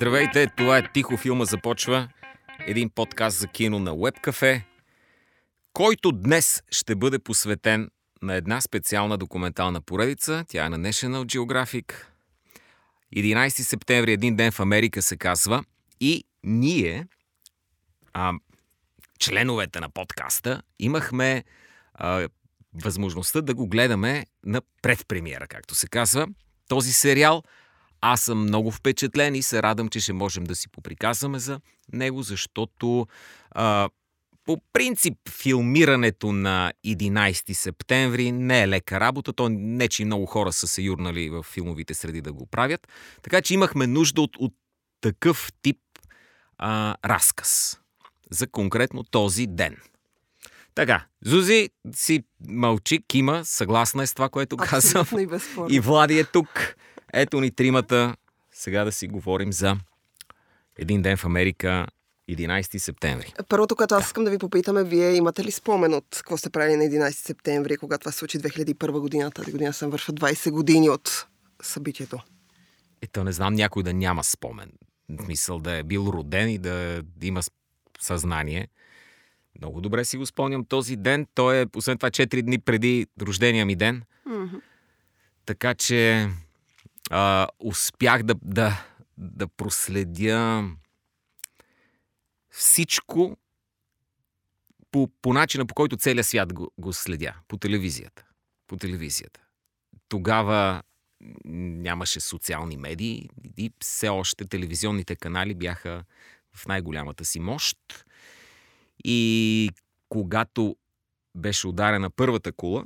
Здравейте, това е Тихо филма започва. Един подкаст за кино на Webcafe, който днес ще бъде посветен на една специална документална поредица. Тя е на National Geographic. 11 септември, един ден в Америка се казва. И ние, а, членовете на подкаста, имахме а, възможността да го гледаме на предпремиера, както се казва. Този сериал – аз съм много впечатлен и се радвам, че ще можем да си поприказваме за него, защото а, по принцип филмирането на 11 септември не е лека работа. То не, че много хора са се юрнали в филмовите среди да го правят. Така че имахме нужда от, от такъв тип а, разказ за конкретно този ден. Така, Зузи си мълчи, кима, съгласна е с това, което казвам. И, и Влади е тук. Ето ни тримата. Сега да си говорим за един ден в Америка, 11 септември. Първото, което аз искам да ви попитаме, вие имате ли спомен от какво сте правили на 11 септември, когато това се случи 2001 година? Тази година съм вършва 20 години от събитието. Ето не знам някой да няма спомен. В смисъл да е бил роден и да има съзнание. Много добре си го спомням този ден. Той е, освен това, 4 дни преди рождения ми ден. Mm-hmm. Така че а, успях да, да, да проследя всичко по, по начина, по който целият свят го, го следя. По телевизията. По телевизията. Тогава нямаше социални медии и все още телевизионните канали бяха в най-голямата си мощ. И когато беше ударена първата кула,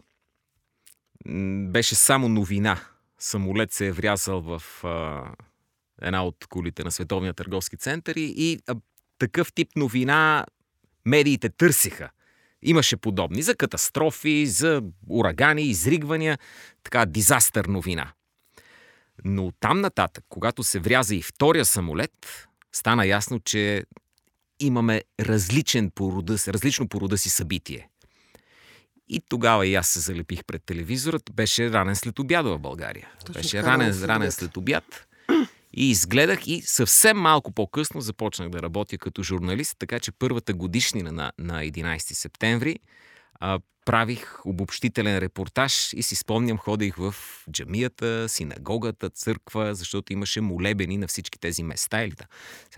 беше само новина – самолет се е врязал в а, една от колите на Световния търговски център и, и а, такъв тип новина медиите търсиха. Имаше подобни за катастрофи, за урагани, изригвания, така дизастър новина. Но там нататък, когато се вряза и втория самолет, стана ясно, че имаме различен порода, различно порода си събитие. И тогава и аз се залепих пред телевизорът. Беше ранен след обяда в България. Точно Беше ранен, ранен след обяд. И изгледах и съвсем малко по-късно започнах да работя като журналист, така че първата годишнина на, на 11 септември а, правих обобщителен репортаж и си спомням, ходих в джамията, синагогата, църква, защото имаше молебени на всички тези места. Или да,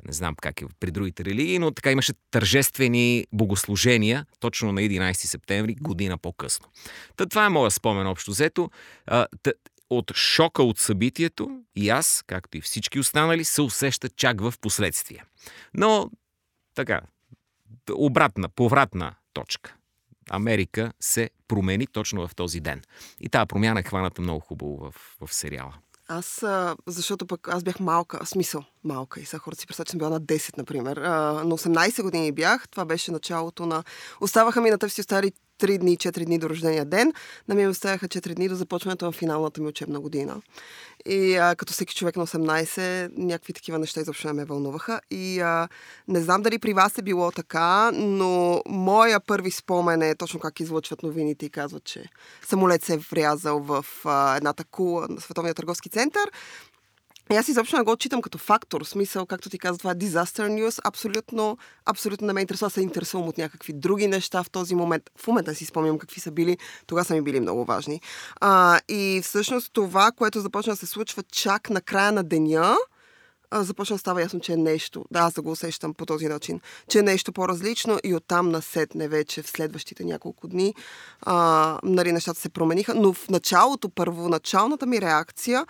не знам как е при другите религии, но така имаше тържествени богослужения точно на 11 септември, година по-късно. Та, това е моя спомен общо взето. А, тъ, от шока от събитието и аз, както и всички останали, се усеща чак в последствие. Но така, обратна, повратна точка. Америка се промени точно в този ден. И тази промяна е хваната много хубаво в, в сериала. Аз, защото пък аз бях малка, смисъл, малка и сега хората си представят, че съм била на 10, например. На 18 години бях, това беше началото на... Оставаха ми на тъпси стари 3 дни, 4 дни до рождения ден. На ми оставяха 4 дни до започването на финалната ми учебна година. И а, като всеки човек на 18, някакви такива неща изобщо не ме вълнуваха. И а, не знам дали при вас е било така, но моя първи спомен е точно как излъчват новините и казват, че самолет се е врязал в а, едната кула на Световния търговски център. И аз изобщо не го отчитам като фактор. В смисъл, както ти каза, това е disaster news. Абсолютно, абсолютно не ме интересува. Се интересувам от някакви други неща в този момент. В момента си спомням какви са били. Тогава са ми били много важни. А, и всъщност това, което започна да се случва чак на края на деня, започна да става ясно, че е нещо, да, аз да го усещам по този начин, че е нещо по-различно и оттам насетне вече в следващите няколко дни а, нали, нещата се промениха, но в началото, първоначалната ми реакция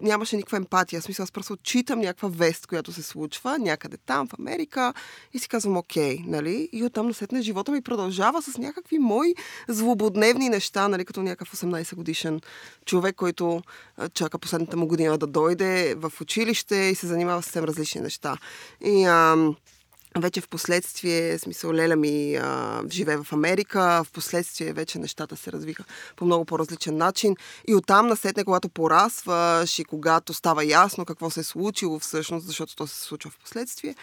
нямаше никаква емпатия. В смисъл, аз просто отчитам някаква вест, която се случва някъде там, в Америка и си казвам, окей, нали? И оттам насетне живота ми продължава с някакви мои злободневни неща, нали? Като някакъв 18 годишен човек, който чака последната му година да дойде в училище и се занимава с съвсем различни неща. И ам, вече в последствие, смисъл Леля ми а, живее в Америка, в последствие вече нещата се развиха по много по-различен начин. И оттам насетне, когато порасваш и когато става ясно какво се е случило всъщност, защото то се случва в последствие,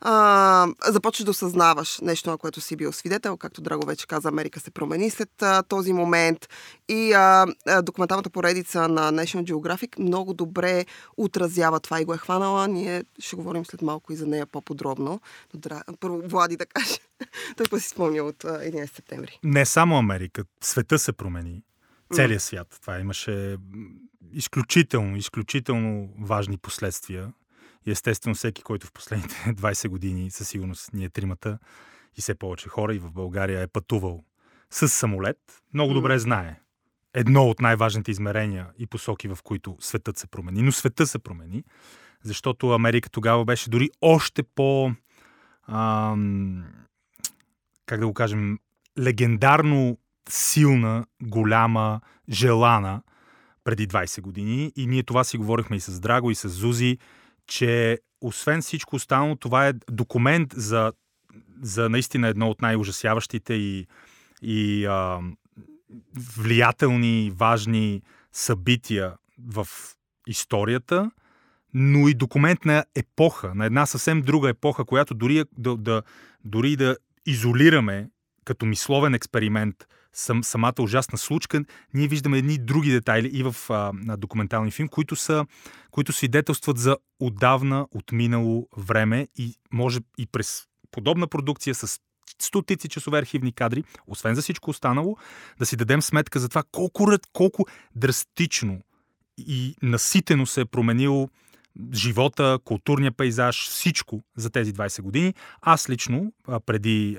а, започваш да осъзнаваш нещо, на което си бил свидетел. Както Драго вече каза, Америка се промени след а, този момент. И а, документалната поредица на National Geographic много добре отразява това и го е хванала. Ние ще говорим след малко и за нея по-подробно Дра... Първо Влади да каже. Той па си спомня от 11 септември. Не само Америка. Света се промени. Целият свят. Това имаше изключително, изключително важни последствия. И естествено всеки, който в последните 20 години, със сигурност ние тримата и все повече хора и в България е пътувал с самолет, много добре знае едно от най-важните измерения и посоки, в които светът се промени. Но света се промени, защото Америка тогава беше дори още по а, как да го кажем, легендарно силна, голяма, желана преди 20 години. И ние това си говорихме и с Драго, и с Зузи, че освен всичко останало, това е документ за, за наистина едно от най-ужасяващите и, и а, влиятелни, важни събития в историята – но и документ на епоха, на една съвсем друга епоха, която дори е да, да, дори да изолираме като мисловен експеримент сам, самата ужасна случка, ние виждаме едни други детайли и в а, на документални филм, които, са, които свидетелстват за отдавна отминало време и може и през подобна продукция с стотици часове архивни кадри, освен за всичко останало, да си дадем сметка за това колко, колко драстично и наситено се е променило живота, културния пейзаж, всичко за тези 20 години. Аз лично преди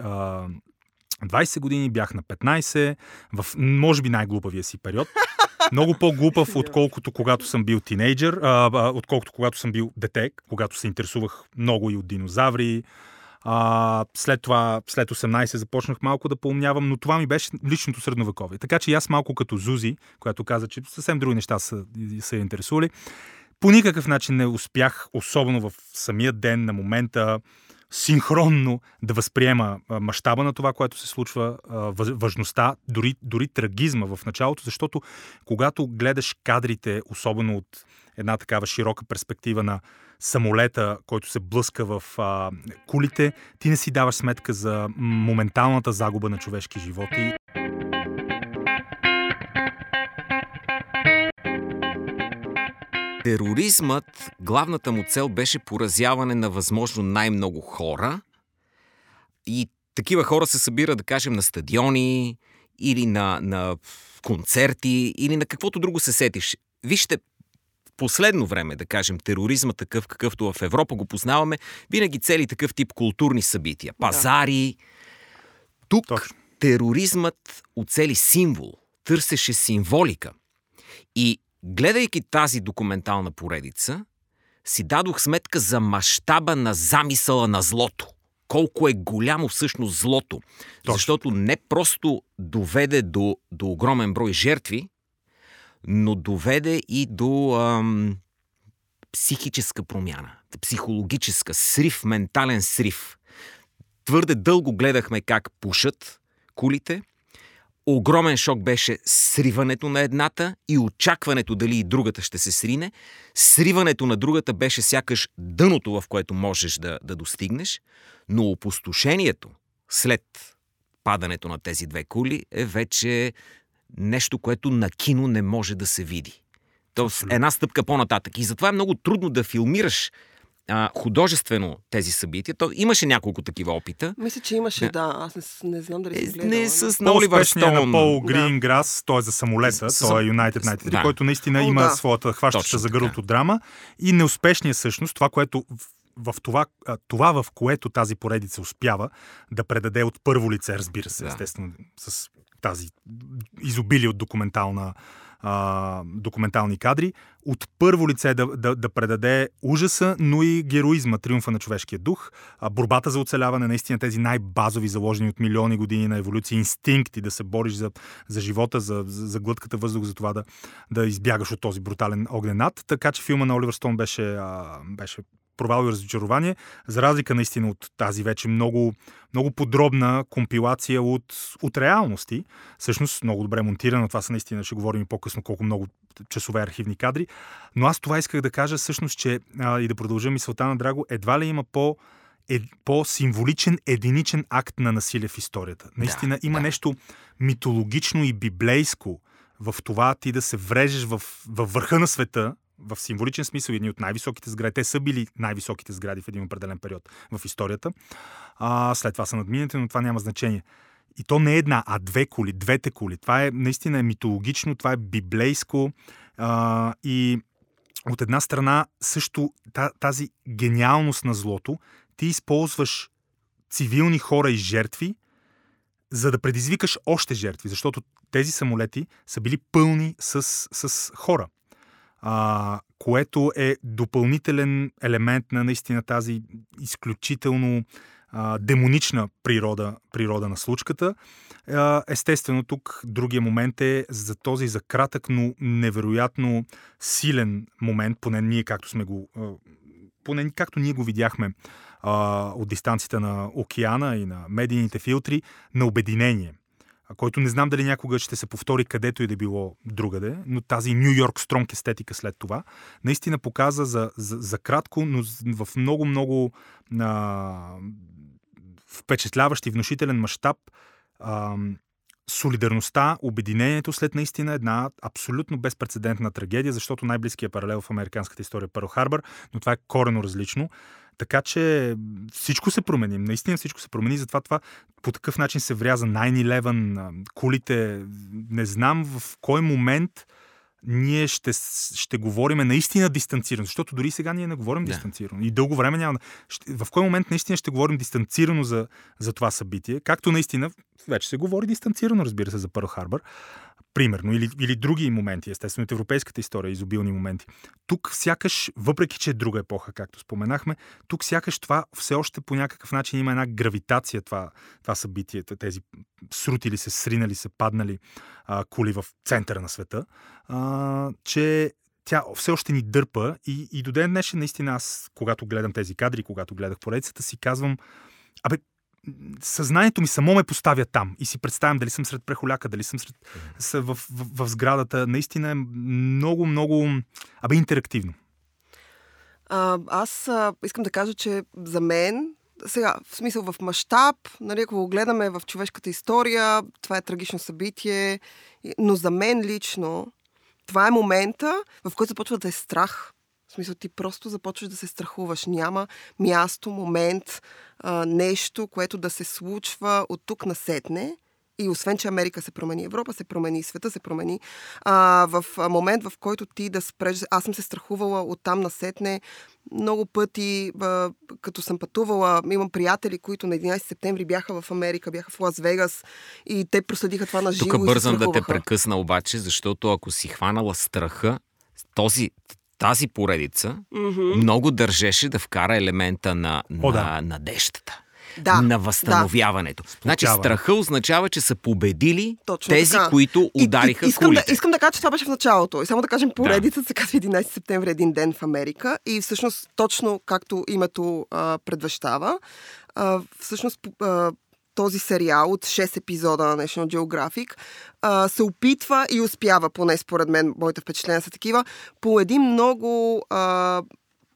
20 години бях на 15, в може би най-глупавия си период. Много по-глупав, отколкото когато съм бил тинейджър, а, отколкото когато съм бил дете, когато се интересувах много и от динозаври. А, след това, след 18 започнах малко да поумнявам, но това ми беше личното средновековие. Така че аз малко като Зузи, която каза, че съвсем други неща са, са интересували, по никакъв начин не успях, особено в самия ден на момента, синхронно да възприема мащаба на това, което се случва, важността, дори, дори трагизма в началото, защото когато гледаш кадрите, особено от една такава широка перспектива на самолета, който се блъска в а, кулите, ти не си даваш сметка за моменталната загуба на човешки животи. Тероризмът, главната му цел беше поразяване на възможно най-много хора и такива хора се събират, да кажем, на стадиони или на, на концерти или на каквото друго се сетиш. Вижте, в последно време, да кажем, тероризма такъв, какъвто в Европа го познаваме, винаги цели такъв тип културни събития. Пазари. Тук Точно. тероризмът оцели символ, търсеше символика. И Гледайки тази документална поредица, си дадох сметка за мащаба на замисъла на злото. Колко е голямо всъщност злото. Точно. Защото не просто доведе до, до огромен брой жертви, но доведе и до ам, психическа промяна, психологическа срив, ментален срив. Твърде дълго гледахме как пушат кулите – Огромен шок беше сриването на едната и очакването дали и другата ще се срине. Сриването на другата беше сякаш дъното, в което можеш да, да достигнеш, но опустошението след падането на тези две кули е вече нещо, което на кино не може да се види. Тоест, една стъпка по-нататък. И затова е много трудно да филмираш а, художествено тези събития. То имаше няколко такива опита. Мисля, че имаше, да. Аз не, не знам дали съм гледала. Не, с на Оливър Стоун. на Пол Гринграс, да. той е за самолета, с... той е United 93, да. който наистина О, има да. своята хващаща за гърлото драма. И неуспешният всъщност, това, което в това, това, в което тази поредица успява да предаде от първо лице, разбира се, да. естествено, с тази изобилие от документална а, документални кадри, от първо лице да, да, да предаде ужаса, но и героизма, триумфа на човешкия дух, а, борбата за оцеляване, наистина тези най-базови, заложени от милиони години на еволюция, инстинкти да се бориш за, за живота, за, за, за глътката въздух, за това да, да избягаш от този брутален огнен над. Така че филма на Оливър Стоун беше, а, беше провал и разочарование, за разлика наистина от тази вече много, много подробна компилация от, от реалности. Всъщност много добре монтирана, това са наистина, ще говорим и по-късно колко много часове архивни кадри. Но аз това исках да кажа всъщност, че а, и да продължа мисълта на Драго, едва ли има по- е, по-символичен единичен акт на насилие в историята. Наистина Да, има да. нещо митологично и библейско в това ти да се врежеш в, във върха на света, в символичен смисъл, едни от най-високите сгради. Те са били най-високите сгради в един определен период в историята. А, след това са надминати, но това няма значение. И то не е една, а две коли, двете коли. Това е наистина е митологично, това е библейско а, и от една страна също та- тази гениалност на злото, ти използваш цивилни хора и жертви, за да предизвикаш още жертви, защото тези самолети са били пълни с, с хора. А, което е допълнителен елемент на наистина тази изключително а, демонична природа, природа на случката. А, естествено, тук другия момент е за този за кратък, но невероятно силен момент, поне ние както сме го поне както ние го видяхме а, от дистанцията на океана и на медийните филтри, на обединение който не знам дали някога ще се повтори където и да било другаде, но тази Нью Йорк стронг естетика след това наистина показа за, за, за кратко, но в много-много впечатляващ и внушителен мащаб солидарността, обединението след наистина една абсолютно безпредседентна трагедия, защото най-близкият паралел в американската история е Пърл Харбър, но това е корено различно. Така че всичко се промени. Наистина всичко се промени. Затова това по такъв начин се вряза 9-11, кулите. Не знам в кой момент ние ще, ще говорим наистина дистанцирано, защото дори сега ние не говорим Да. дистанцирано. И дълго време няма. Ще, в кой момент наистина ще говорим дистанцирано за, за това събитие, както наистина вече се говори дистанцирано, разбира се, за Пърл Харбър, примерно, или, или други моменти, естествено, от европейската история, изобилни моменти. Тук сякаш, въпреки че е друга епоха, както споменахме, тук сякаш това все още по някакъв начин има една гравитация, това, това събитие, тези срутили се, сринали се, паднали а, кули в центъра на света, а, че тя все още ни дърпа и, и до ден днешен наистина аз, когато гледам тези кадри, когато гледах поредицата, си казвам, абе, съзнанието ми само ме поставя там и си представям дали съм сред прехоляка, дали съм сред, в, в, в сградата. Наистина е много, много, абе, интерактивно. А, аз а, искам да кажа, че за мен, сега, в смисъл в мащаб, нали, ако го гледаме в човешката история, това е трагично събитие, но за мен лично, това е момента, в който започва да е страх. В смисъл, ти просто започваш да се страхуваш. Няма място, момент, а, нещо, което да се случва от тук насетне. И освен, че Америка се промени, Европа се промени, света се промени, а, в момент, в който ти да спреш... Аз съм се страхувала от там насетне много пъти, а, като съм пътувала, имам приятели, които на 11 септември бяха в Америка, бяха в Лас Вегас и те проследиха това на живо Тук бързам да те прекъсна обаче, защото ако си хванала страха, този, тази поредица Мгм. много държеше да вкара елемента на, О, на да. надеждата. Да, на възстановяването. Значи Сплотяване. страха означава, че са победили Точно тези, така. които И- удариха и, искам, да, кулите. искам да кажа, че това беше в началото. И само да кажем, поредицата се казва 11 септември, един ден в Америка. И всъщност, точно както името а, предвещава, а, всъщност а, този сериал от 6 епизода на National Geographic а, се опитва и успява, поне според мен, моите впечатления са такива, по един много а,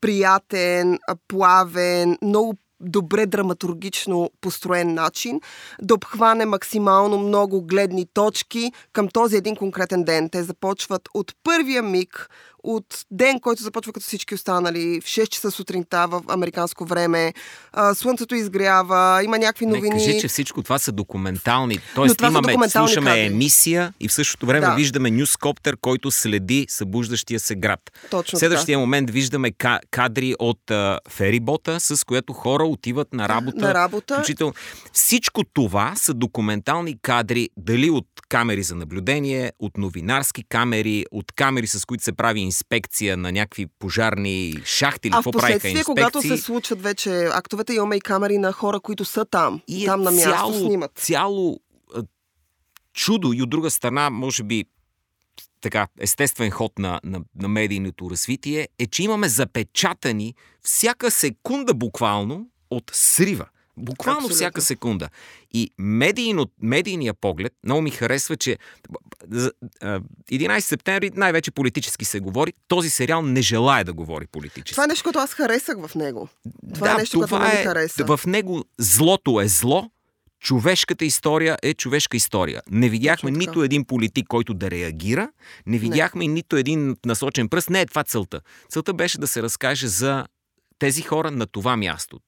приятен, плавен, много добре драматургично построен начин да обхване максимално много гледни точки към този един конкретен ден. Те започват от първия миг, от ден, който започва като всички останали, в 6 часа сутринта в американско време, а, слънцето изгрява, има някакви Не, новини. кажи, че всичко това са документални. Тоест това имаме, документални слушаме кадри. емисия и в същото време Да. виждаме нюскоптер, който следи събуждащия се град. Точно В следващия момент виждаме ка- кадри от а, ферибота, с което хора отиват на работа. На работа. Включително. Всичко това са документални кадри, дали от камери за наблюдение, от новинарски камери, от камери, с които се прави инспекция на някакви пожарни шахти или какво правиха инспекции. когато се случват вече актовете, имаме и камери на хора, които са там. И е там на място цяло, снимат. Цяло чудо и от друга страна, може би така, естествен ход на, на, на медийното развитие е, че имаме запечатани всяка секунда буквално от срива. Буквално Абсолютно. всяка секунда. И медийно, медийния поглед много ми харесва, че за- а, 11 септември най-вече политически се говори. Този сериал не желая да говори политически. Това е нещо, което аз харесах в него. Това да, е нещо, което това не ми е, хареса. В него злото е зло, човешката история е човешка история. Не видяхме Точно нито един политик, който да реагира, не видяхме нито един насочен пръст. Не е това целта. Целта беше да се разкаже за тези хора на това място.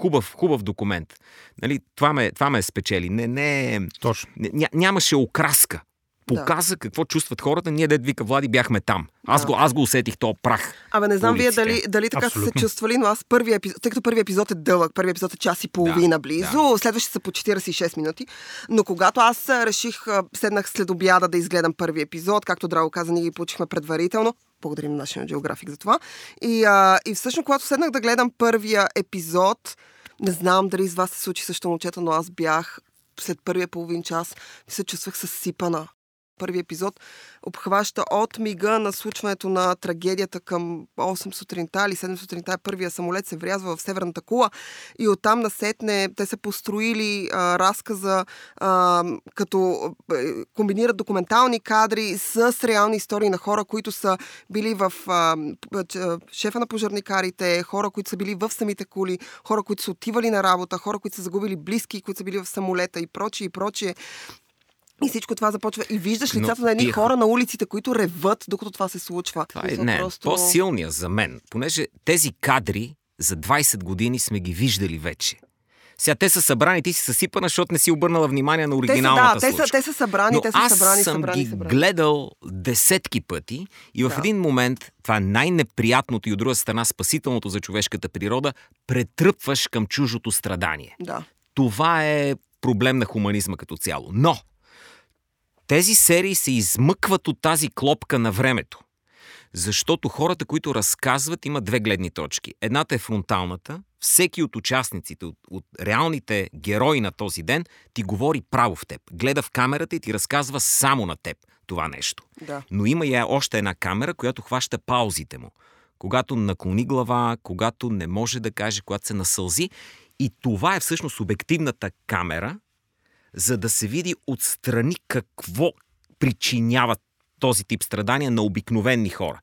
Хубав, хубав документ. Нали, това, ме, това ме спечели. Не, не, Точно. не, ня, нямаше окраска. Показа какво чувстват хората. Ние, дед вика Влади, бяхме там. Аз, Да. го, аз го усетих то прах. Абе, не знам вие дали, дали така са се чувствали, но аз първия епизод, тъй като първият епизод е дълъг, първият епизод е час и половина близо, следващите са по 46 минути, но когато аз реших, седнах след обяда да изгледам първи епизод, както Драго каза, ние ги получихме предварително, благодарим на National Geographic за това, и, а, и всъщност, когато седнах да гледам първия епизод, не знам дали с вас се случи също, момчета, но аз бях след първия половин час, се чувствах съсипана първи епизод обхваща от мига на случването на трагедията към 8 сутринта или 7 сутринта. Първия самолет се врязва в Северната кула и оттам насетне те са построили а, разказа а, като е, комбинират документални кадри с реални истории на хора, които са били в а, шефа на пожарникарите, хора, които са били в самите кули, хора, които са отивали на работа, хора, които са загубили близки, които са били в самолета и прочие и прочие. И всичко това започва. И виждаш Но лицата на едни тия- хора на улиците, които реват, докато това се случва. Това е не, просто- по-силния за мен, понеже тези кадри за 20 години сме ги виждали вече. Сега те са събрани, ти си съсипана, защото не си обърнала внимание на Те са, оригиналната да, те са, те са събрани, Но те са аз събрани, съм събрани, ги събрани. гледал десетки пъти и в Да. един момент, това е най-неприятното и от друга страна спасителното за човешката природа, претръпваш към чужото страдание. Да. Това е проблем на хуманизма като цяло. Но тези серии се измъкват от тази клопка на времето. Защото хората, които разказват, имат две гледни точки. Едната е фронталната. Всеки от участниците, от, от реалните герои на този ден, ти говори право в теб. Гледа в камерата и ти разказва само на теб това нещо. Да. Но има и още една камера, която хваща паузите му. Когато наклони глава, когато не може да каже, когато се насълзи. И това е всъщност обективната камера, за да се види отстрани какво причинява този тип страдания на обикновени хора.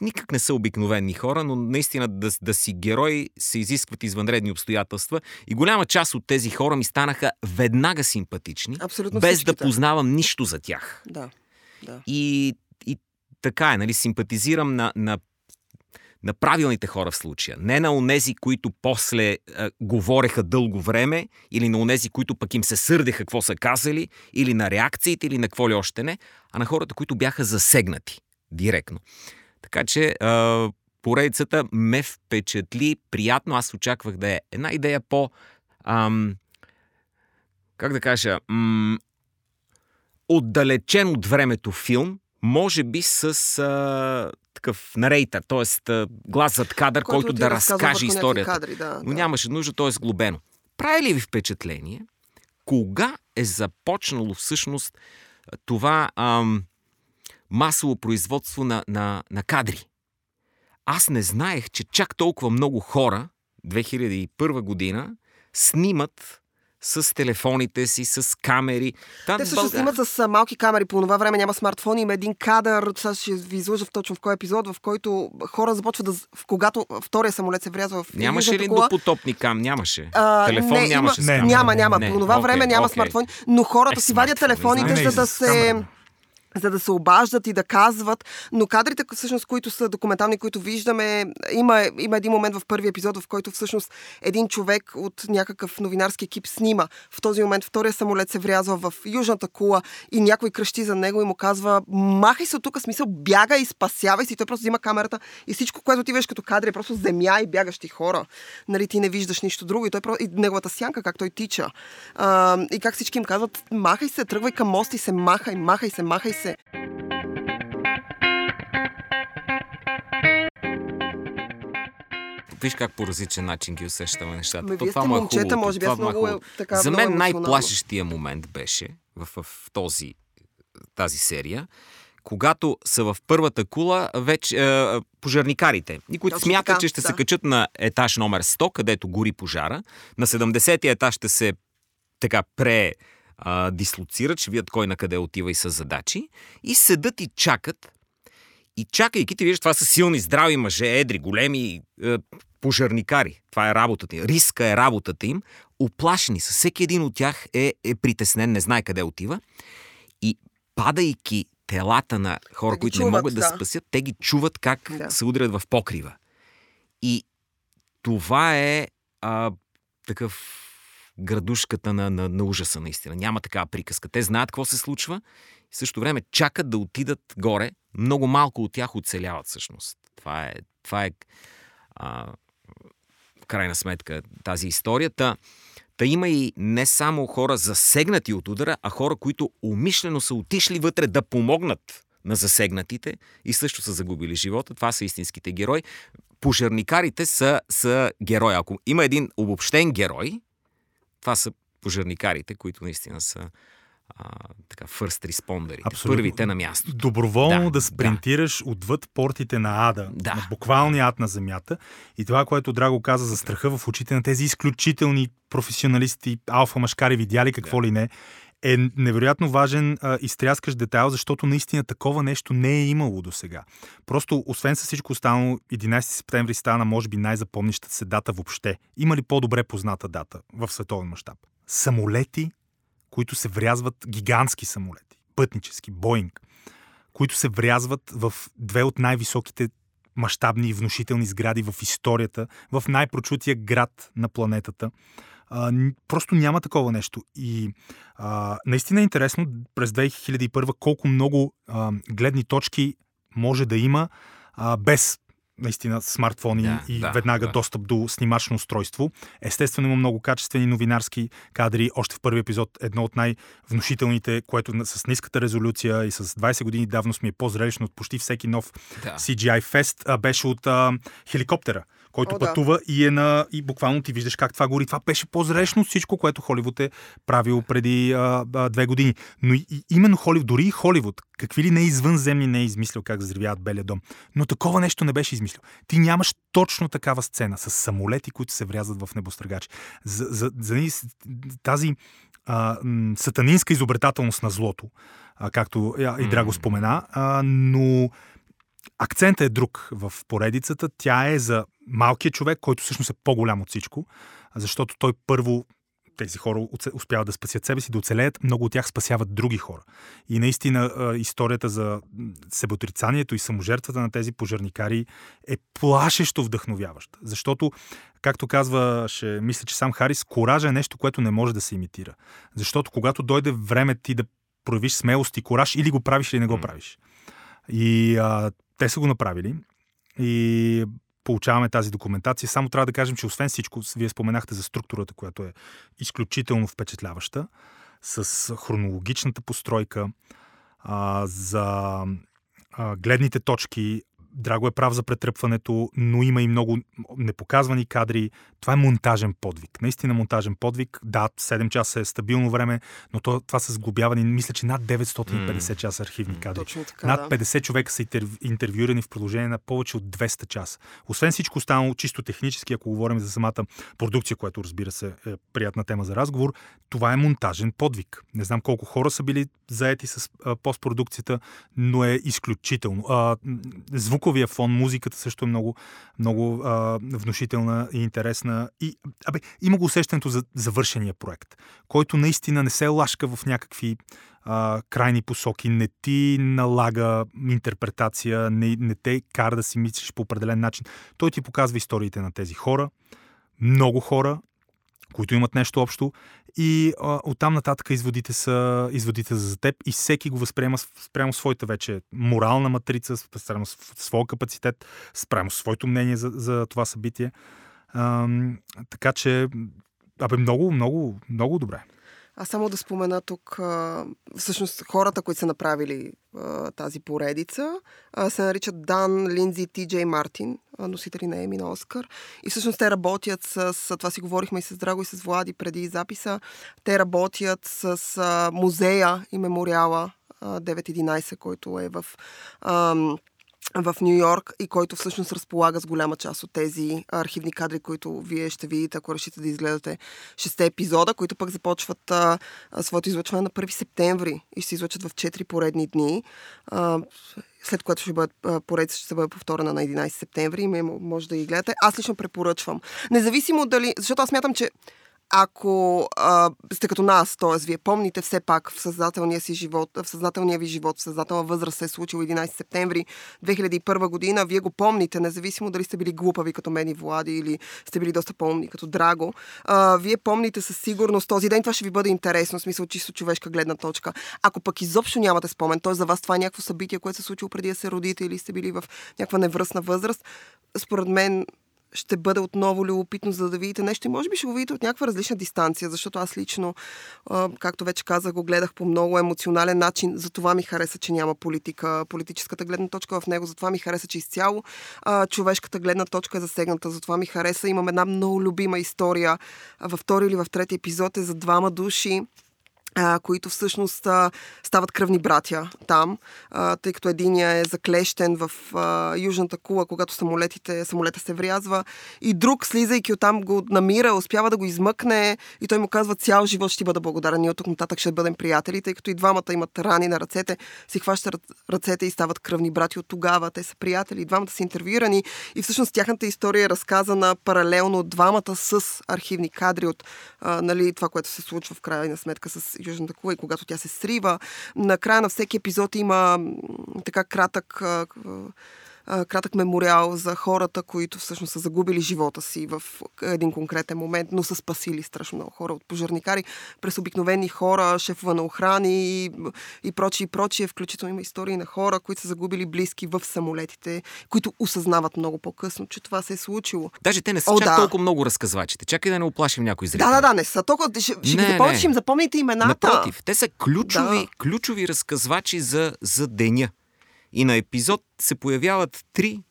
Никак не са обикновени хора, но наистина да, да си герой се изискват извънредни обстоятелства и голяма част от тези хора ми станаха веднага симпатични, Абсолютно без всичките. да познавам нищо за тях. Да. да. И, и така е, нали, симпатизирам на, на, на правилните хора в случая. Не на онези, които после а, говореха дълго време, или на онези, които пък им се сърдеха какво са казали, или на реакциите, или на какво ли още не, а на хората, които бяха засегнати директно. Така че а, поредицата ме впечатли приятно. Аз очаквах да е една идея по... Ам, как да кажа? М, отдалечен от времето филм, може би с а, такъв нарейтър, т.е. глас зад кадър, който, ти да разкаже историята. Кадри, да, Но да. нямаше нужда, т.е. сглобено. Прави ли ви впечатление, кога е започнало всъщност това ам, масово производство на, на, на кадри? Аз не знаех, че чак толкова много хора, 2001 година, снимат с телефоните си, с камери. Та, Те също България- снимат с малки камери. По това време няма смартфони. Има един кадър, сега ще ви излъжа в точно в кой епизод, в който хора започват да... В когато втория самолет се врязва в Нямаше ли кола, допотопни кам? Нямаше. А, Телефон не, нямаше. Има, Не, няма, няма. Не, По това окей, време няма окей. смартфони, но хората Е, си вадят телефоните, не, за да се камера. За да се обаждат и да казват, но кадрите, всъщност, които са документални, които виждаме, има, има един момент в първи епизод, в който всъщност един човек от някакъв новинарски екип снима. В този момент втория самолет се врязва в южната кула и някой кръщи за него и му казва, махай се от тук, смисъл, бягай спасявай. И той просто взима камерата и всичко, което ти виждаш като кадри е просто земя и бягащи хора. Нали, ти не виждаш нищо друго и, той, и неговата сянка, как той тича. А, и как всички им казват, махай се, тръгвай към моста и се махай, махай се, махай се. Виж как по различен начин ги усещаме нещата. Ме, То вие това сте му е момчета, хубавото, може би, това аз е много е, хубаво. така, За мен най-плашещия момент беше в, в този, тази серия, когато са в първата кула, вече е, пожарникарите, и които Точно смятат, така, че ще се да. качат на етаж номер 100, където гори пожара. На 70-я етаж ще се така пре а, дислоцират, ще видят кой на къде отива и с задачи. И седат и чакат. И чакайки, ти виждаш, това са силни, здрави мъже, едри, големи е, пожарникари. Това е работата им. Риска е работата им. Оплашени са. Всеки един от тях е, е притеснен, не знае къде отива. И падайки телата на хора, Да които не чуват, могат да, да. спасят, те ги чуват как Да. се удрят в покрива. И това е а, такъв градушката на, на, на ужаса, наистина. Няма такава приказка. Те знаят какво се случва и в същото време чакат да отидат горе. Много малко от тях оцеляват всъщност. Това е, това е а, в крайна сметка тази история. Та, та има и не само хора засегнати от удара, а хора, които умишлено са отишли вътре да помогнат на засегнатите и също са загубили живота. Това са истинските герои. Пожарникарите са, са герои. Ако има един обобщен герой, това са пожарникарите, които наистина са а, така, first. Абсолютно. Първите на място. Доброволно Да, да, да. спринтираш отвъд портите на ада, Да. на буквалния ад на земята. И това, което Драго каза за страха в очите на тези изключителни професионалисти, алфа машкари, видяли какво ли не, е невероятно важен а, изтряскаш детайл, защото наистина такова нещо не е имало до сега. Просто, освен с всичко останало, 11 септември стана, може би, най-запомнищата се дата въобще. Има ли по-добре позната дата в световен мащаб? Самолети, които се врязват, гигантски самолети, пътнически, Боинг, които се врязват в две от най-високите мащабни и внушителни сгради в историята, в най-прочутия град на планетата. А, просто няма такова нещо. И а, наистина е интересно през 2001 колко много а, гледни точки може да има а, без наистина смартфони Да, и да, веднага да. достъп до снимачно устройство. Естествено има много качествени новинарски кадри. Още в първи епизод едно от най-внушителните, което с ниската резолюция и с 20 години давност ми е по-зрелищно от почти всеки нов Да. CGI Fest, а, беше от а, хеликоптера, който О, да. пътува и е на... И буквално ти виждаш как това гори. Това беше по-зрелищно от всичко, което Холивуд е правил преди а, а, две години. Но и, и, именно Холивуд, дори и Холивуд, какви ли не извънземни не е измислил как взривяват Белия дом. Но такова нещо не беше измислил. Ти нямаш точно такава сцена с самолети, които се врязват в небостъргачи. За, за, за тази а, сатанинска изобретателност на злото, а, както и Драго спомена, а, но акцентът е друг в поредицата. Тя е за малкия човек, който всъщност е по-голям от всичко, защото той първо тези хора успяват да спасят себе си, да оцелеят, много от тях спасяват други хора. И наистина историята за себеотрицанието и саможертвата на тези пожарникари е плашещо вдъхновяваща. Защото, както казваше, мисля, че сам Харис, коража е нещо, което не може да се имитира. Защото когато дойде време ти да проявиш смелост и кораж, или го правиш, или не го правиш. И а, те са го направили. И получаваме тази документация. Само трябва да кажем, че освен всичко, вие споменахте за структурата, която е изключително впечатляваща, с хронологичната постройка, а, за а, гледните точки. Драго е прав за претръпването, но има и много непоказвани кадри. Това е монтажен подвиг. Наистина монтажен подвиг. Да, 7 часа е стабилно време, но то, това са сглобявани, мисля, че над 950 часа архивни кадри. Точно така, Над да. 50 човека са интерв... интервюирани в продължение на повече от 200 часа. Освен всичко останало, чисто технически, ако говорим за самата продукция, която разбира се е приятна тема за разговор, това е монтажен подвиг. Не знам колко хора са били заети с а, постпродукцията, но е изключително. А, м, звуковия фон, музиката също е много, много а, внушителна и интересна. И, абе, има го усещането за завършения проект, който наистина не се лашка в някакви а, крайни посоки, не ти налага интерпретация, не, не те кара да си мислиш по определен начин. Той ти показва историите на тези хора, много хора, които имат нещо общо и а, оттам нататък изводите са изводите за теб и всеки го възприема спрямо своята вече морална матрица, спрямо своя капацитет, спрямо своето мнение за, за това събитие. Ам, така че, абе, много, много, много добре. Аз само да спомена тук, а, всъщност хората, които са направили а, тази поредица, а, се наричат Дан, Линдзи и Ти Джей Мартин, а, носители на Еми на Оскар. И всъщност те работят с, това си говорихме и с Драго и с Влади преди записа, те работят с а, музея и мемориала а, 9-11, който е в... Ам, в Нью Йорк и който всъщност разполага с голяма част от тези архивни кадри, които вие ще видите, ако решите да изгледате шесте епизода, които пък започват а, своето излъчване на 1 септември и ще се излъчат в 4 поредни дни. А, след което ще бъде поред, ще бъде повторена на 11 септември и може да ги гледате. Аз лично препоръчвам. Независимо дали, защото аз смятам, че ако а, сте като нас, т.е. вие помните все пак в съзнателния си живот, в съзнателния ви живот, в съзнателна възраст се е случил 11 септември 2001 година, вие го помните, независимо дали сте били глупави като мен и Влади или сте били доста помни като Драго. А, вие помните със сигурност този ден, това ще ви бъде интересно, в смисъл чисто човешка гледна точка. Ако пък изобщо нямате спомен, т.е. за вас това е някакво събитие, което се е случило преди да се родите или сте били в някаква невръстна възраст, според мен ще бъде отново любопитно, за да видите нещо и може би ще го видите от някаква различна дистанция, защото аз лично, както вече казах, го гледах по много емоционален начин. Затова ми хареса, че няма политика, политическата гледна точка в него. Затова ми хареса, че изцяло човешката гледна точка е засегната. Затова ми хареса. Имам една много любима история във втори или в трети епизод е за двама души, които всъщност а, стават кръвни братя там, а, тъй като единия е заклещен в а, южната кула, когато самолетите, самолета се врязва. И друг, слизайки оттам, го намира, успява да го измъкне и той му казва цял живот ще ти бъда благодарен, ние от тук нататък ще бъдем приятели, тъй като и двамата имат рани на ръцете, си хващат ръцете и стават кръвни брати от тогава, те са приятели, двамата са интервюирани. И всъщност тяхната история е разказана паралелно от двамата с архивни кадри от а, нали, това, което се случва в крайна сметка с Южната кула и когато тя се срива. На края на всеки епизод има така кратък кратък мемориал за хората, които всъщност са загубили живота си в един конкретен момент, но са спасили страшно много хора от пожарникари, през обикновени хора, шефове на охрани и, и прочие, и прочие. Включително има истории на хора, които са загубили близки в самолетите, които осъзнават много по-късно, че това се е случило. Даже те не са О, чак да. толкова много разказвачите. Чакай да не оплашим някой зрител. Да, да, да, не са толкова. Ще, ще не, ги запомните, ще им запомните имената. Напротив, те са ключови, да. ключови разказвачи за, за деня. И на епизод се появяват три,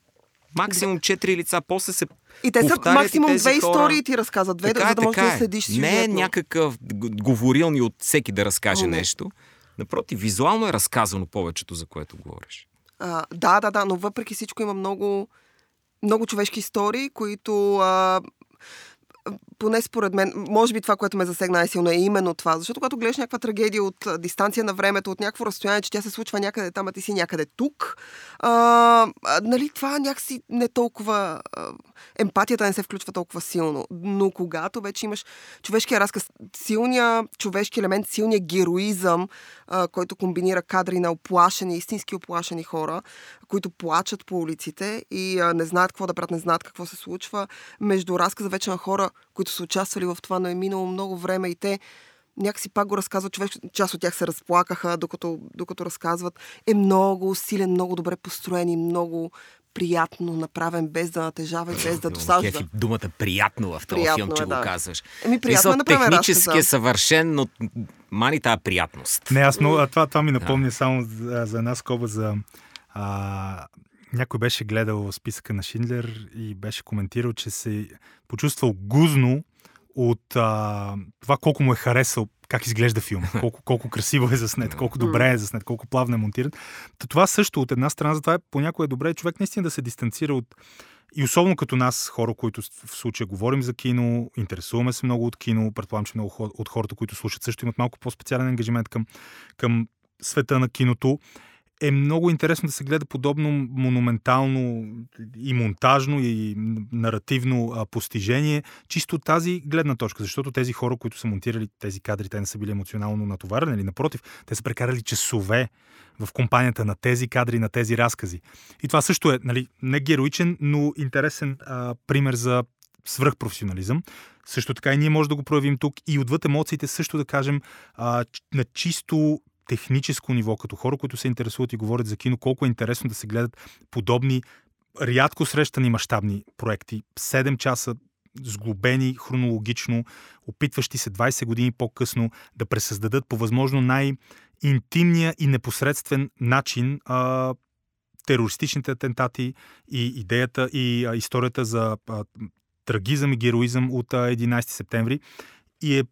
максимум четири лица, после се и те са максимум две истории ти разказват, две, така, за да можеш да е. следиш сюжетно. Не е някакъв говорилни от всеки да разкаже О, не. нещо. Напротив, визуално е разказано повечето, за което говориш. А, да, да, да, но въпреки всичко има много, много човешки истории, които а, поне според мен, може би това, което ме засегна най-силно е именно това. Защото когато гледаш някаква трагедия от дистанция на времето, от някакво разстояние, че тя се случва някъде там, а ти си някъде тук, а, нали, това някакси не толкова... А, емпатията не се включва толкова силно. Но когато вече имаш човешкия разказ, силния човешки елемент, силния героизъм, а, който комбинира кадри на оплашени, истински оплашени хора, които плачат по улиците и а, не знаят какво да правят, не знаят какво се случва, между разказа вече на хора, които са участвали в това, но е минало много време и те някакси пак го разказват човек, част от тях се разплакаха, докато, докато разказват. Е много силен, много добре построен и много приятно направен, без да натежава и без да досажда. Кефи думата приятно в този приятно филм, че е, да. го казваш. Еми, приятно е направен Технически е съвършен, но мани тази приятност. Не, аз много, а това, това ми напомня да. само за, за една скоба за а, някой беше гледал списъка на Шиндлер и беше коментирал, че се почувствал гузно от а, това колко му е харесал как изглежда филм, колко, колко красиво е заснет, колко добре е заснет, колко плавно е монтиран. това също от една страна, затова е понякога е добре човек наистина да се дистанцира от и особено като нас, хора, които в случая говорим за кино, интересуваме се много от кино, предполагам, че много от хората, които слушат, също имат малко по-специален ангажимент към, към света на киното е много интересно да се гледа подобно монументално и монтажно и наративно постижение, чисто тази гледна точка, защото тези хора, които са монтирали тези кадри, те не са били емоционално натоварени, или напротив, те са прекарали часове в компанията на тези кадри, на тези разкази. И това също е нали, не героичен, но интересен а, пример за свръхпрофесионализъм. Също така и ние може да го проявим тук и отвъд емоциите също да кажем а, на чисто техническо ниво, като хора, които се интересуват и говорят за кино, колко е интересно да се гледат подобни рядко срещани мащабни проекти. 7 часа сглобени хронологично, опитващи се 20 години по-късно да пресъздадат по възможно най-интимния и непосредствен начин а, терористичните атентати и идеята и а, историята за а, трагизъм и героизъм от а, 11 септември. И е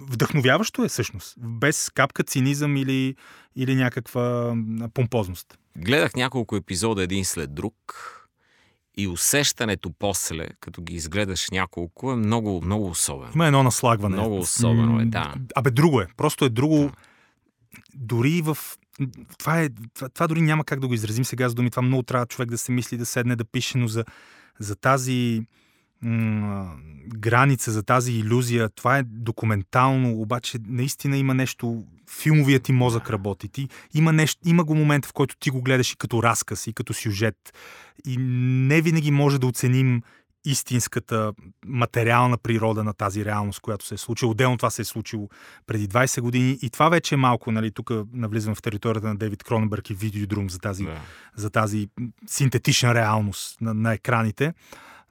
вдъхновяващо е всъщност, без капка цинизъм или, или някаква помпозност. Гледах няколко епизода един след друг и усещането после, като ги изгледаш няколко, е много, много особено. Има едно наслагване. Много особено е, да. Абе, друго е. Просто е друго. Да. Дори в това, е, това, това дори няма как да го изразим сега с думи. Това много трябва човек да се мисли, да седне, да пише, но за, за тази м- граница, за тази иллюзия, това е документално, обаче наистина има нещо, филмовият ти мозък работи. Ти, има, нещо, има го момент, в който ти го гледаш и като разказ, и като сюжет. И не винаги може да оценим истинската материална природа на тази реалност, която се е случила. Отделно това се е случило преди 20 години и това вече е малко, нали, тук навлизам в територията на Дейвид Кроненбърг и Видеодрум за тази, да. за тази синтетична реалност на, на екраните.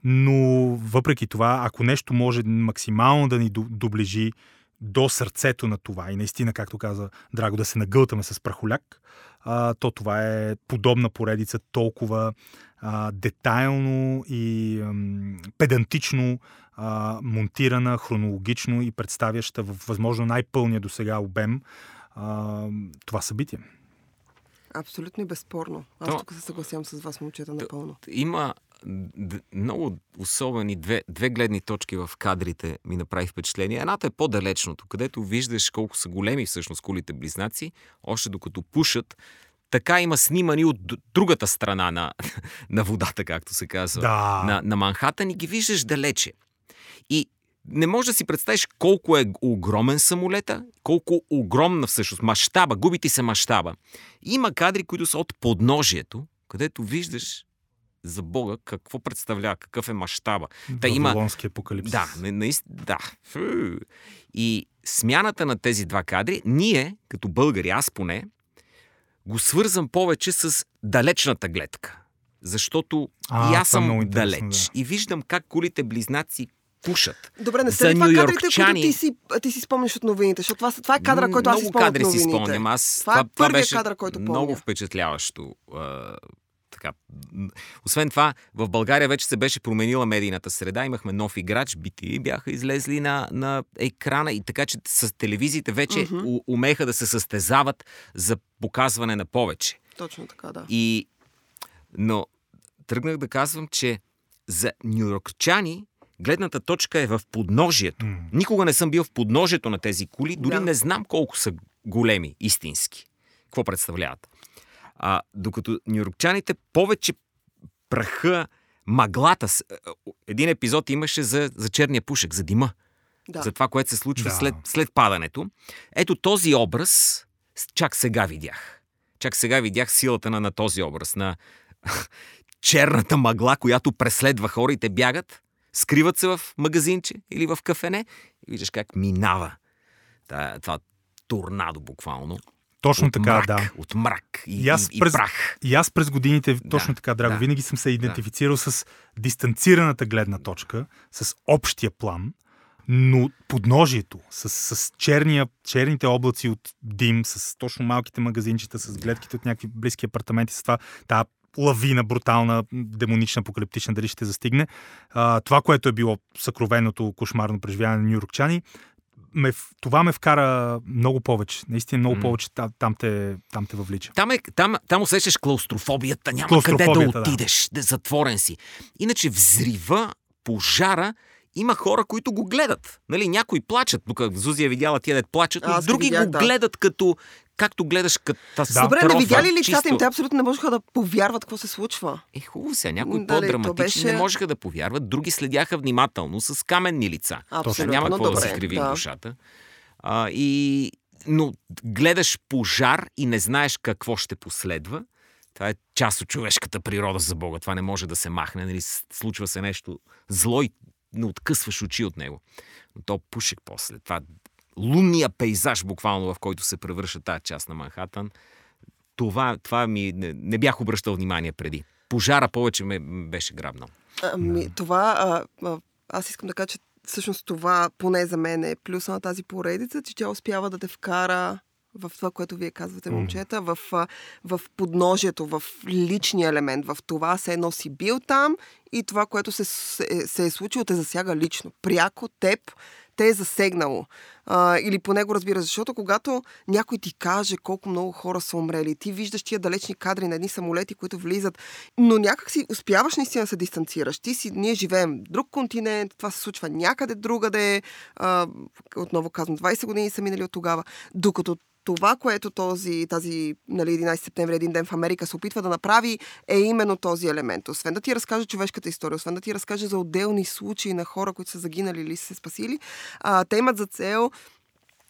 Но въпреки това, ако нещо може максимално да ни доближи до сърцето на това и наистина, както каза Драго, да се нагълтаме с прахоляк, а, то това е подобна поредица, толкова а, детайлно и ам, педантично а, монтирана, хронологично и представяща в възможно най-пълния до сега обем а, това събитие. Абсолютно и безспорно. Аз То, тук се съгласявам с вас, момчета, напълно. Има много особени две, две гледни точки в кадрите ми направи впечатление. Едната е по-далечното, където виждаш колко са големи всъщност кулите близнаци, още докато пушат. Така има снимани от другата страна на, на водата, както се казва, да. на, на Манхатън и ги виждаш далече. И не можеш да си представиш колко е огромен самолета, колко огромна всъщност мащаба, губите се мащаба. Има кадри, които са от подножието, където виждаш за Бога какво представлява, какъв е мащаба. Та има... апокалипсис. Да, наистина, да. И смяната на тези два кадри, ние, като българи, аз поне, го свързвам повече с далечната гледка. Защото а, и аз съм далеч. Да. И виждам как кулите близнаци пушат. Добре, не са ли това кадрите, които ти си, ти си спомняш от новините? Защото това, това е кадра, който аз си спомням новините. Си спомням. Аз, това, това е това беше кадър, който помня. Много впечатляващо така. Освен това, в България вече се беше променила медийната среда. Имахме нов играч, BT бяха излезли на, на екрана и така, че с телевизиите вече uh-huh. умеха да се състезават за показване на повече. Точно така, да. И, но тръгнах да казвам, че за нюрокчани гледната точка е в подножието. Mm. Никога не съм бил в подножието на тези коли, дори да. не знам колко са големи, истински. Какво представляват? А, докато нюрокчаните повече праха, маглата. Е, един епизод имаше за, за черния пушек, за дима. Да. За това, което се случва да. след, след падането. Ето този образ чак сега видях. Чак сега видях силата на, на този образ, на черната мъгла, която преследва хора и те бягат, скриват се в магазинче или в кафене и виждаш как минава това, това торнадо буквално. Точно от така, мрак, да. От мрак и, и, аз и, през, и прах. И аз през годините, точно да, така, Драго, да, винаги съм се идентифицирал да. с дистанцираната гледна точка, с общия план, но подножието, с, с черния, черните облаци от дим, с точно малките магазинчета, с гледките от някакви близки апартаменти, с това тази лавина, брутална, демонична, апокалиптична, дали ще застигне. А, това, което е било съкровеното кошмарно преживяване на нью-йоркчани, ме, това ме вкара много повече. Наистина много mm. повече там, там, те, там те въвлича. Там, е, там, там усещаш клаустрофобията, няма клаустрофобията, къде да отидеш, да. затворен си. Иначе взрива, пожара, има хора, които го гледат. Нали, някои плачат. Тук Зузия видяла тия да плачат, но други видях, го да. гледат като, както гледаш катастрофа. Добре, не видя ли лицата чисто... им? Те абсолютно не можеха да повярват какво се случва. Е, хубаво се. Някои Дали, по-драматични беше... не можеха да повярват, други следяха внимателно с каменни лица. Абсолютно. Няма какво добре, да се криви да. душата. А, и... Но гледаш пожар и не знаеш какво ще последва. Това е част от човешката природа за Бога. Това не може да се махне. Нали? Случва се нещо зло и не откъсваш очи от него. Но то пушек после. Това лунния пейзаж, буквално, в който се превръща тази част на Манхатън, това, това ми не, не бях обръщал внимание преди. Пожара повече ме беше грабнал. Ами, това, а, а, аз искам да кажа, че всъщност това поне за мен е плюса на тази поредица, че тя успява да те вкара в това, което вие казвате, момчета, в, в подножието, в личния елемент, в това се едно си бил там и това, което се, се, се е случило, те засяга лично. Пряко теб те е засегнало. А, или поне го разбира, защото когато някой ти каже колко много хора са умрели, ти виждаш тия далечни кадри на едни самолети, които влизат, но някак си успяваш наистина да се дистанцираш. Ти си, ние живеем друг континент, това се случва някъде другаде, а, отново казвам, 20 години са минали от тогава, докато това, което този, тази нали, 11 септември, един ден в Америка се опитва да направи, е именно този елемент. Освен да ти разкаже човешката история, освен да ти разкаже за отделни случаи на хора, които са загинали или са се спасили, а, те имат за цел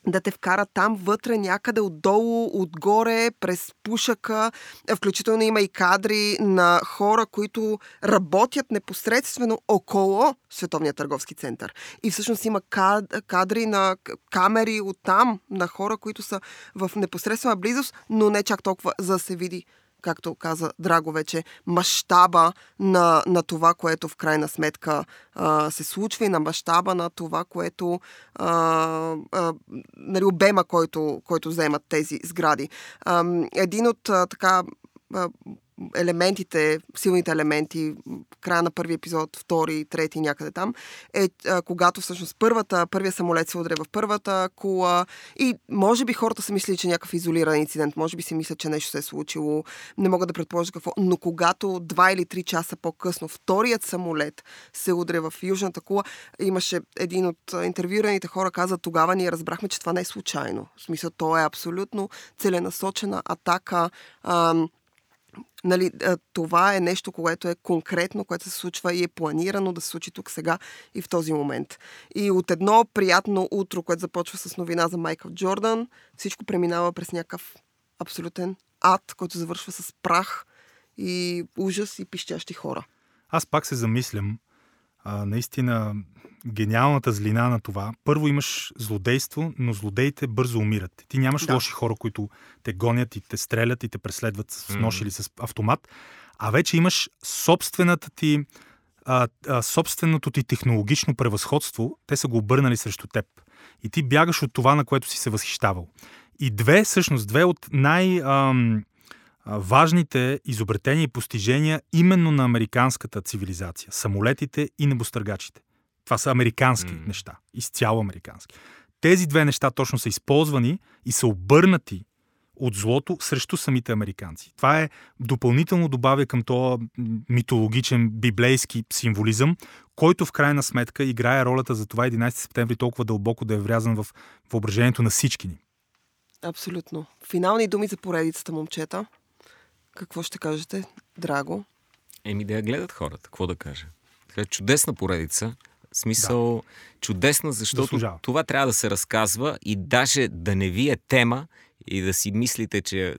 да те вкарат там вътре, някъде отдолу, отгоре, през пушака. Включително има и кадри на хора, които работят непосредствено около Световния търговски център. И всъщност има кадри на камери от там, на хора, които са в непосредствена близост, но не чак толкова, за да се види както каза Драго вече, мащаба на, на това, което в крайна сметка а, се случва и на мащаба на това, което а, а, нали, обема, който, който вземат тези сгради. А, един от а, така елементите, силните елементи, края на първи епизод, втори, трети, някъде там, е а, когато всъщност първата, първия самолет се удря в първата кула и може би хората са мислили, че е някакъв изолиран инцидент, може би си мислят, че нещо се е случило, не мога да предположа какво, но когато два или три часа по-късно вторият самолет се удря в южната кула, имаше един от интервюираните хора каза, тогава ние разбрахме, че това не е случайно. В смисъл, то е абсолютно целенасочена атака. Ам, Нали, това е нещо, което е конкретно, което се случва и е планирано да се случи тук сега и в този момент. И от едно приятно утро, което започва с новина за Майкъл Джордан, всичко преминава през някакъв абсолютен ад, който завършва с прах и ужас и пищящи хора. Аз пак се замислям, а, наистина гениалната злина на това. Първо имаш злодейство, но злодеите бързо умират. Ти нямаш да. лоши хора, които те гонят и те стрелят и те преследват с нож mm. или с автомат, а вече имаш собствената ти а, а, собственото ти технологично превъзходство, те са го обърнали срещу теб. И ти бягаш от това, на което си се възхищавал. И две, всъщност, две от най- ам, важните изобретения и постижения именно на американската цивилизация. Самолетите и небостъргачите. Това са американски mm. неща. Изцяло американски. Тези две неща точно са използвани и са обърнати от злото срещу самите американци. Това е допълнително добавя към този митологичен библейски символизъм, който в крайна сметка играе ролята за това 11 септември толкова дълбоко да е врязан в въображението на всички ни. Абсолютно. Финални думи за поредицата, момчета. Какво ще кажете, Драго? Еми да я гледат хората. Какво да кажа? Е чудесна поредица. Смисъл, да. чудесна, защото Заслужава. това трябва да се разказва и даже да не ви е тема и да си мислите, че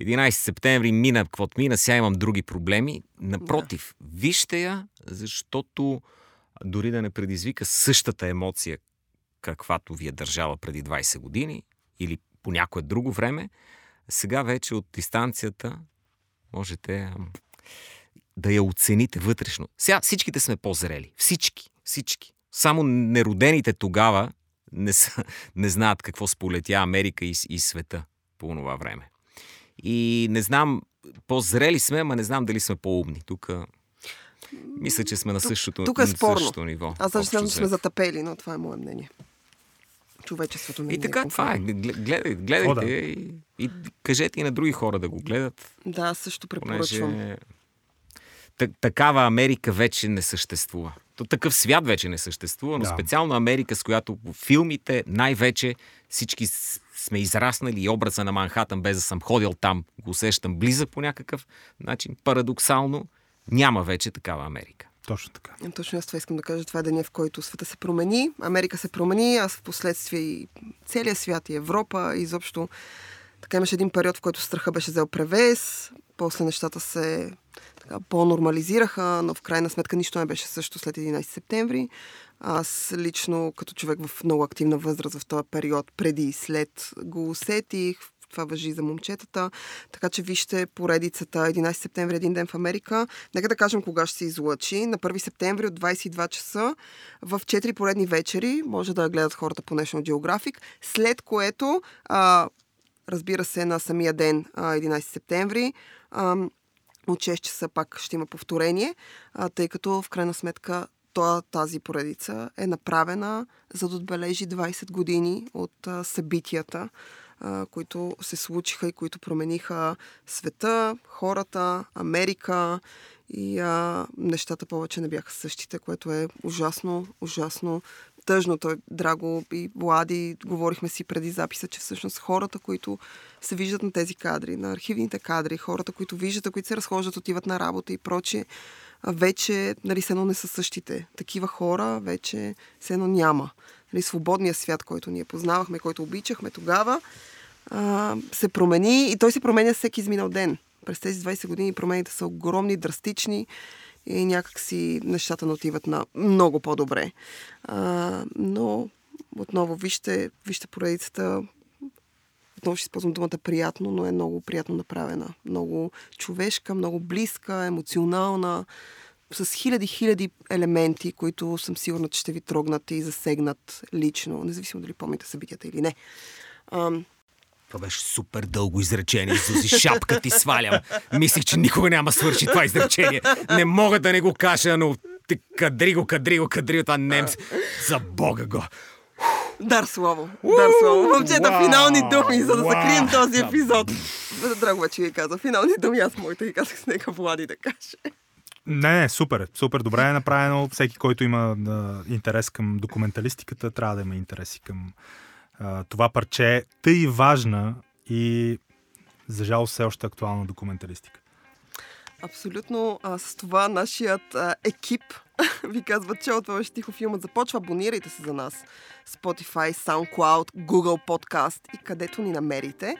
11 септември мина, каквото мина, сега имам други проблеми. Напротив, да. вижте я, защото дори да не предизвика същата емоция, каквато ви е държала преди 20 години или по някое друго време, сега вече от дистанцията можете да я оцените вътрешно. Сега всичките сме по-зрели. Всички. Всички. Само неродените тогава не, са, не знаят какво сполетя Америка и, и света по това време. И не знам, по-зрели сме, ама не знам дали сме по-умни. Тук мисля, че сме на същото, тук, тук е спорно. същото ниво. Аз смятам, че сме затъпели, но това е мое мнение човечеството не И така, е това е. Гледайте, гледайте О, да. и, и кажете и на други хора да го гледат. Да, също препоръчвам. Понеже такава Америка вече не съществува. То такъв свят вече не съществува, но да. специално Америка, с която по филмите най-вече всички сме израснали и образа на Манхатън, без да съм ходил там, го усещам близък по някакъв начин. Парадоксално няма вече такава Америка. Точно така. Точно аз това искам да кажа. Това е деня, в който света се промени, Америка се промени, аз в последствие и целият свят и Европа, и изобщо така имаше един период, в който страха беше взел превес, после нещата се така, по-нормализираха, но в крайна сметка нищо не беше също след 11 септември. Аз лично, като човек в много активна възраст в този период, преди и след, го усетих. Това въжи за момчетата. Така че вижте поредицата 11 септември, един ден в Америка. Нека да кажем кога ще се излъчи. На 1 септември от 22 часа в 4 поредни вечери. Може да гледат хората по National Geographic. След което, а, разбира се, на самия ден, а, 11 септември, а, от 6 часа пак ще има повторение, а, тъй като в крайна сметка тази поредица е направена за да отбележи 20 години от а, събитията, които се случиха и които промениха света, хората, Америка и а, нещата повече не бяха същите, което е ужасно, ужасно тъжно. Той, Драго и Влади, говорихме си преди записа, че всъщност хората, които се виждат на тези кадри, на архивните кадри, хората, които виждат, които се разхождат, отиват на работа и прочие, вече нали, не са същите. Такива хора вече се едно няма. Нали, свободния свят, който ние познавахме, който обичахме тогава, а, се промени и той се променя всеки изминал ден. През тези 20 години промените са огромни, драстични и някакси нещата не отиват на много по-добре. А, но отново, вижте, вижте поредицата. Отново ще използвам думата приятно, но е много приятно направена. Много човешка, много близка, емоционална, с хиляди-хиляди елементи, които съм сигурна, че ще ви трогнат и засегнат лично, независимо дали помните събитията или не. А, това беше супер дълго изречение, Зузи. Шапка ти свалям. Мислих, че никога няма свърши това изречение. Не мога да не го кажа, но ти кадри го, кадри го, кадри го, това немс. За бога го. Дар слово. Дар слово. Момчета, финални думи, за да закрием този епизод. Драго вече ви каза. Финални думи, аз моите ги казах с нека Влади да каже. Не, не, супер. Супер добре е направено. Всеки, който има да, интерес към документалистиката, трябва да има интерес и към а, това парче. Тъй важна и за жал все още актуална документалистика. Абсолютно. А, с това нашият а, екип ви казва, че от тихо филмът започва. Абонирайте се за нас. Spotify, SoundCloud, Google Podcast и където ни намерите.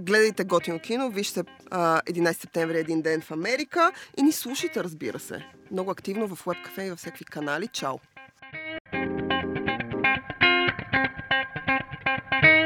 Гледайте готино кино, вижте а, 11 септември един ден в Америка и ни слушайте, разбира се. Много активно в WebCafe и във всеки канали. Чао!